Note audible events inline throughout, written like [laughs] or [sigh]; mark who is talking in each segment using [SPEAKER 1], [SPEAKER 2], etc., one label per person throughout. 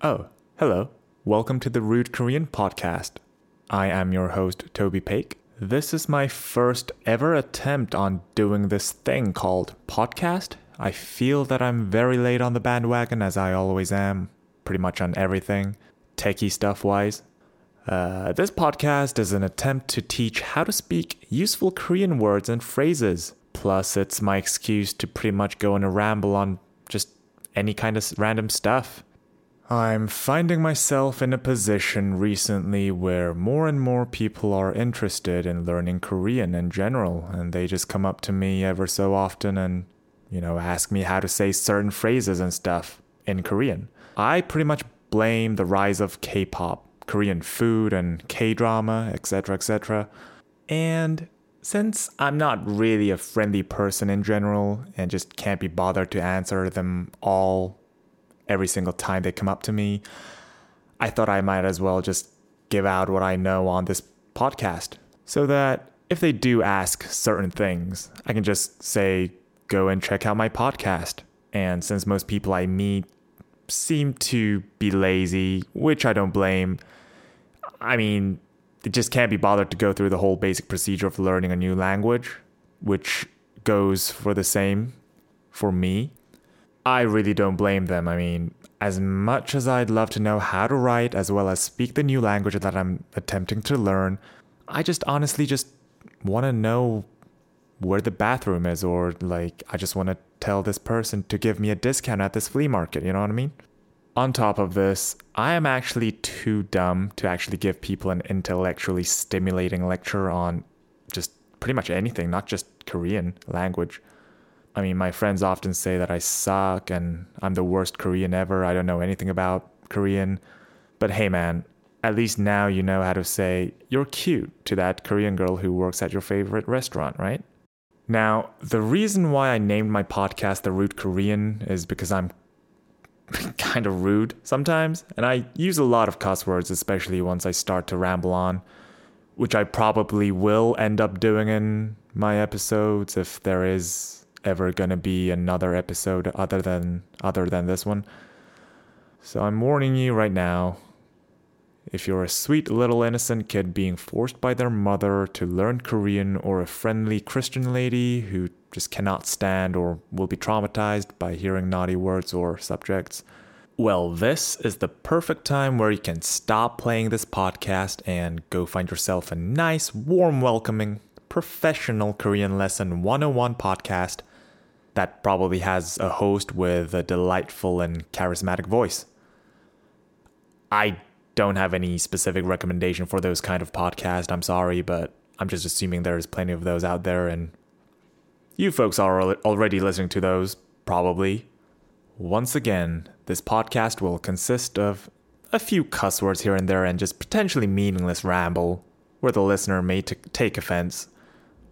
[SPEAKER 1] Oh, hello. Welcome to the Rude Korean podcast. I am your host, Tobee Paik. This is my first ever attempt on doing this thing called podcast. I feel that I'm very late on the bandwagon, as I always am, pretty much on everything, techie stuff wise. Uh, this podcast is an attempt to teach how to speak useful Korean words and phrases. Plus, it's my excuse to pretty much go on a ramble on just any kind of random stuff. I'm finding myself in a position recently where more and more people are interested in learning Korean in general, and they just come up to me ever so often and, you know, ask me how to say certain phrases and stuff in Korean. I pretty much blame the rise of K pop, Korean food, and K drama, etc., etc. And since I'm not really a friendly person in general and just can't be bothered to answer them all every single time they come up to me, I thought I might as well just give out what I know on this podcast so that if they do ask certain things, I can just say, go and check out my podcast. And since most people I meet seem to be lazy, which I don't blame, I mean, they just can't be bothered to go through the whole basic procedure of learning a new language, which goes for the same for me. I really don't blame them. I mean, as much as I'd love to know how to write as well as speak the new language that I'm attempting to learn, I just honestly just want to know where the bathroom is, or like, I just want to tell this person to give me a discount at this flea market. You know what I mean? On top of this, I am actually too dumb to actually give people an intellectually stimulating lecture on just pretty much anything, not just Korean language. I mean, my friends often say that I suck and I'm the worst Korean ever. I don't know anything about Korean. But hey, man, at least now you know how to say you're cute to that Korean girl who works at your favorite restaurant, right? Now, the reason why I named my podcast The Rude Korean is because I'm [laughs] kind of rude sometimes, and I use a lot of cuss words, especially once I start to ramble on, which I probably will end up doing in my episodes if there is ever gonna be another episode other than other than this one. So I'm warning you right now. If you're a sweet little innocent kid being forced by their mother to learn Korean or a friendly Christian lady who just cannot stand or will be traumatized by hearing naughty words or subjects, well, this is the perfect time where you can stop playing this podcast and go find yourself a nice, warm, welcoming, professional Korean lesson 101 podcast that probably has a host with a delightful and charismatic voice. I don't have any specific recommendation for those kind of podcasts. I'm sorry, but I'm just assuming there's plenty of those out there, and you folks are already listening to those, probably. Once again, this podcast will consist of a few cuss words here and there and just potentially meaningless ramble where the listener may t- take offense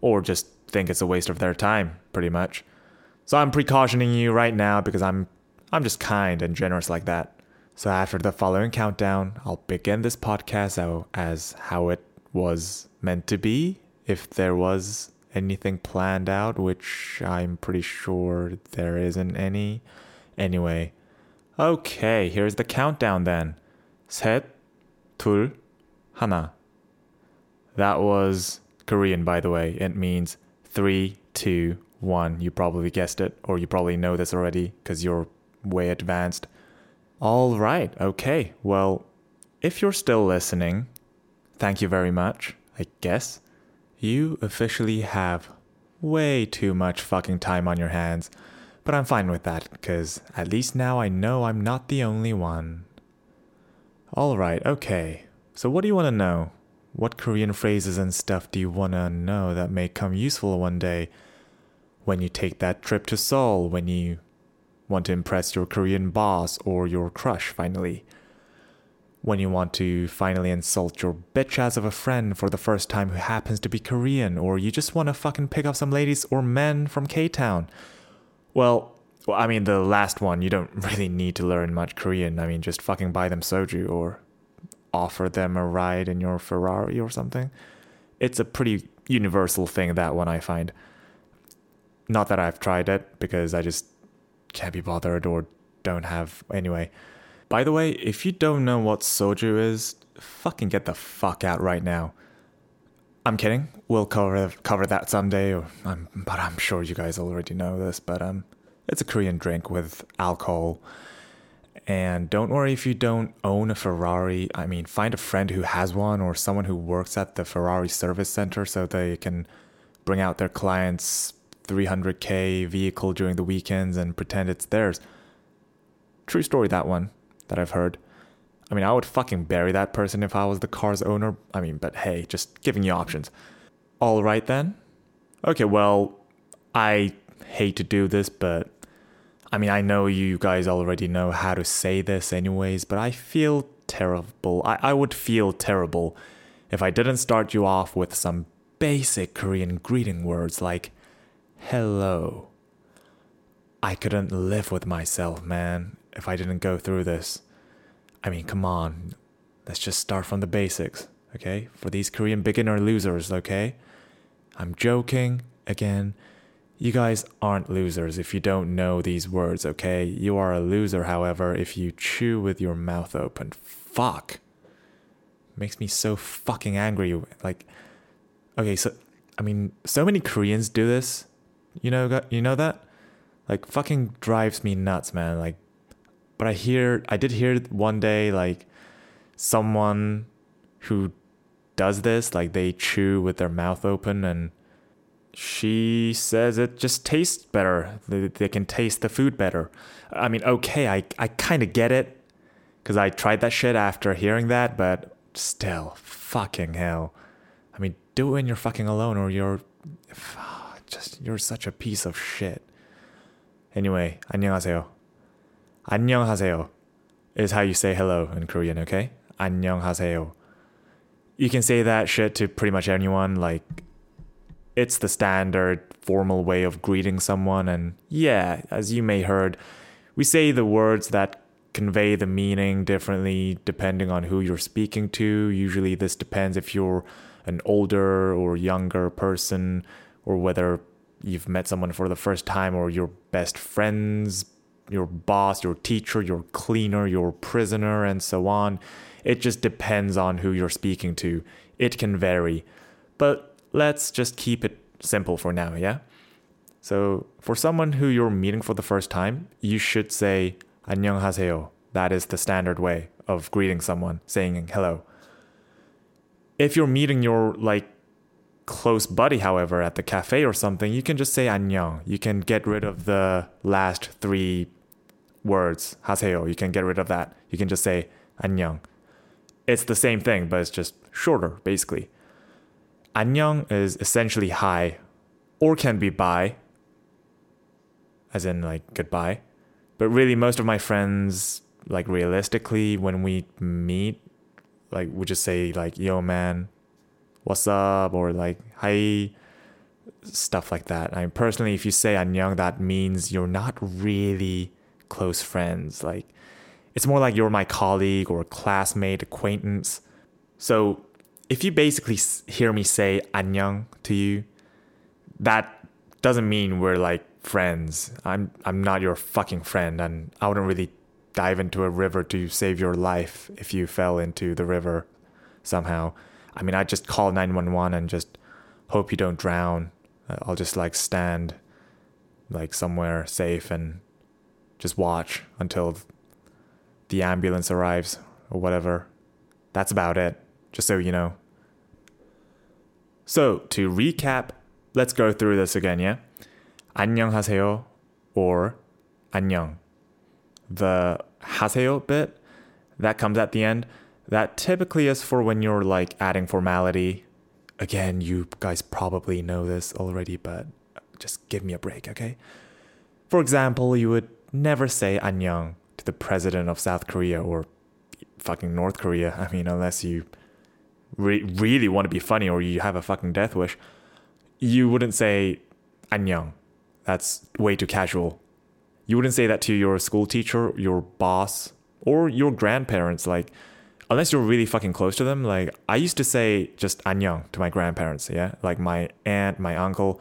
[SPEAKER 1] or just think it's a waste of their time, pretty much. So I'm precautioning you right now because I'm I'm just kind and generous like that. So after the following countdown, I'll begin this podcast as how it was meant to be. If there was anything planned out, which I'm pretty sure there isn't any. Anyway, okay, here's the countdown then. 셋, 둘, 하나. That was Korean, by the way. It means three, two, one. You probably guessed it, or you probably know this already because you're way advanced. All right, okay. Well, if you're still listening, thank you very much, I guess. You officially have way too much fucking time on your hands, but I'm fine with that because at least now I know I'm not the only one. All right, okay. So, what do you want to know? What Korean phrases and stuff do you want to know that may come useful one day? When you take that trip to Seoul, when you want to impress your Korean boss or your crush finally, when you want to finally insult your bitch ass of a friend for the first time who happens to be Korean, or you just want to fucking pick up some ladies or men from K Town. Well, well, I mean, the last one, you don't [laughs] really need to learn much Korean. I mean, just fucking buy them soju or offer them a ride in your Ferrari or something. It's a pretty universal thing, that one, I find. Not that I've tried it because I just can't be bothered or don't have anyway. By the way, if you don't know what soju is, fucking get the fuck out right now. I'm kidding. We'll cover cover that someday, or, um, but I'm sure you guys already know this. But um, it's a Korean drink with alcohol. And don't worry if you don't own a Ferrari. I mean, find a friend who has one or someone who works at the Ferrari service center so they can bring out their clients' 300k vehicle during the weekends and pretend it's theirs. True story, that one that I've heard. I mean, I would fucking bury that person if I was the car's owner. I mean, but hey, just giving you options. All right then. Okay, well, I hate to do this, but I mean, I know you guys already know how to say this anyways, but I feel terrible. I, I would feel terrible if I didn't start you off with some basic Korean greeting words like hello. I couldn't live with myself, man, if I didn't go through this. I mean, come on. Let's just start from the basics, okay? For these Korean beginner losers, okay? I'm joking again. You guys aren't losers if you don't know these words, okay? You are a loser, however, if you chew with your mouth open. Fuck. Makes me so fucking angry. Like, okay, so, I mean, so many Koreans do this. You know, you know that? Like, fucking drives me nuts, man. Like, but I hear I did hear one day like someone who does this like they chew with their mouth open and she says it just tastes better they, they can taste the food better i mean okay i, I kind of get it because i tried that shit after hearing that but still fucking hell i mean do it when you're fucking alone or you're just you're such a piece of shit anyway 안녕하세요 안녕하세요 is how you say hello in Korean, okay? 안녕하세요. You can say that shit to pretty much anyone, like it's the standard formal way of greeting someone and yeah, as you may heard, we say the words that convey the meaning differently depending on who you're speaking to. Usually this depends if you're an older or younger person or whether you've met someone for the first time or you're best friends your boss, your teacher, your cleaner, your prisoner, and so on. It just depends on who you're speaking to. It can vary. But let's just keep it simple for now, yeah? So, for someone who you're meeting for the first time, you should say 안녕하세요. That is the standard way of greeting someone, saying hello. If you're meeting your like close buddy, however, at the cafe or something, you can just say 안녕. You can get rid of the last three words, 하세요. You can get rid of that. You can just say 안녕. It's the same thing, but it's just shorter, basically. 안녕 is essentially hi, or can be bye, as in like goodbye. But really, most of my friends, like realistically, when we meet, like we just say like yo man, what's up, or like hi, stuff like that. I mean, personally, if you say 안녕, that means you're not really close friends. Like it's more like you're my colleague or classmate, acquaintance. So if you basically hear me say 안녕 to you, that doesn't mean we're like friends. I'm I'm not your fucking friend and I wouldn't really dive into a river to save your life if you fell into the river somehow. I mean, I just call 911 and just hope you don't drown. I'll just like stand like somewhere safe and just watch until the ambulance arrives or whatever. That's about it, just so you know. So, to recap, let's go through this again, yeah? 안녕하세요 or 안녕. The 하세요 bit that comes at the end, that typically is for when you're like adding formality. Again, you guys probably know this already, but just give me a break, okay? For example, you would never say annyeong to the president of South Korea or fucking North Korea. I mean, unless you re- really want to be funny or you have a fucking death wish, you wouldn't say annyeong. That's way too casual. You wouldn't say that to your school teacher, your boss, or your grandparents. Like, unless you're really fucking close to them. Like, I used to say just 안녕 to my grandparents. Yeah, like my aunt, my uncle,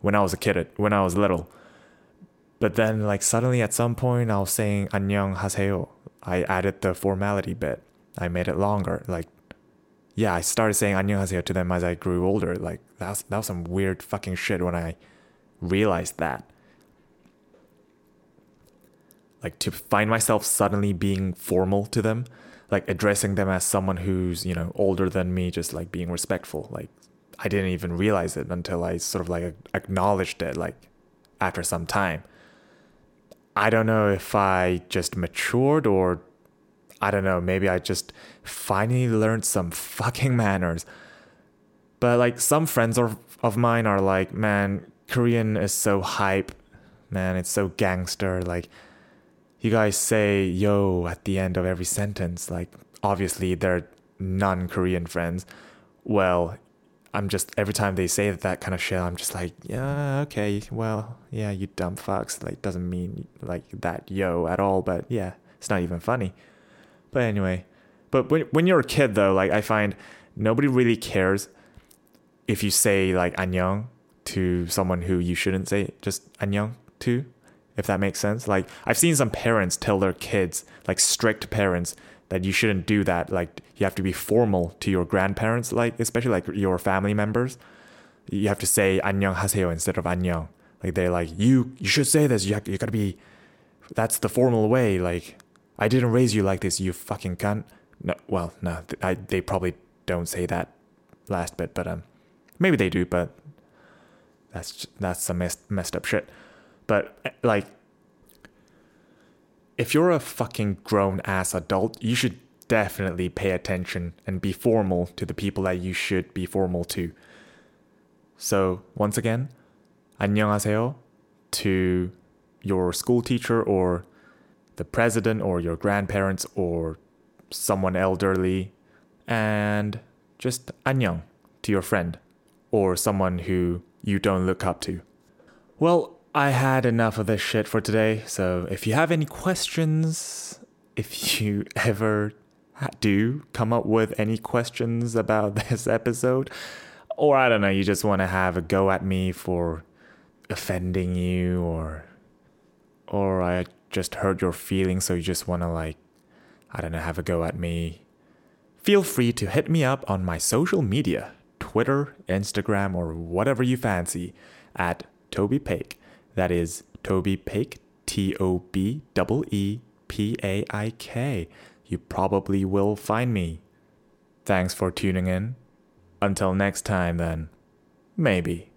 [SPEAKER 1] when I was a kid, when I was little. But then, like suddenly, at some point, I was saying 안녕하세요. I added the formality bit. I made it longer. Like, yeah, I started saying 안녕하세요 to them as I grew older. Like, that's that was some weird fucking shit when I realized that. Like to find myself suddenly being formal to them, like addressing them as someone who's you know older than me, just like being respectful. Like I didn't even realize it until I sort of like acknowledged it, like after some time. I don't know if I just matured or I don't know, maybe I just finally learned some fucking manners. But like some friends of, of mine are like, man, Korean is so hype. Man, it's so gangster. Like, you guys say yo at the end of every sentence. Like, obviously, they're non Korean friends. Well, I'm just, every time they say that kind of shit, I'm just like, yeah, okay, well, yeah, you dumb fucks. Like, doesn't mean like that yo at all, but yeah, it's not even funny. But anyway, but when, when you're a kid though, like, I find nobody really cares if you say like annyeong to someone who you shouldn't say just annyeong to if that makes sense. Like I've seen some parents tell their kids, like strict parents, that you shouldn't do that. Like you have to be formal to your grandparents, like especially like your family members. You have to say 안녕하세요 instead of 안녕. Like they're like you you should say this. You have, you gotta be. That's the formal way. Like I didn't raise you like this. You fucking cunt. No, well, no, I, they probably don't say that last bit, but um, maybe they do. But that's that's some messed messed up shit. But like if you're a fucking grown ass adult, you should definitely pay attention and be formal to the people that you should be formal to. So, once again, 안녕하세요 to your school teacher or the president or your grandparents or someone elderly and just 안녕 to your friend or someone who you don't look up to. Well, I had enough of this shit for today. So if you have any questions, if you [laughs] ever do come up with any questions about [laughs] this episode, or I don't know, you just want to have a go at me for offending you, or or I just hurt your feelings, so you just want to like, I don't know, have a go at me. Feel free to hit me up on my social media, Twitter, Instagram, or whatever you fancy, at Tobee Paik. That is Tobee Paik, T O B E E P A I K. You probably will find me. Thanks for tuning in. Until next time, then. Maybe.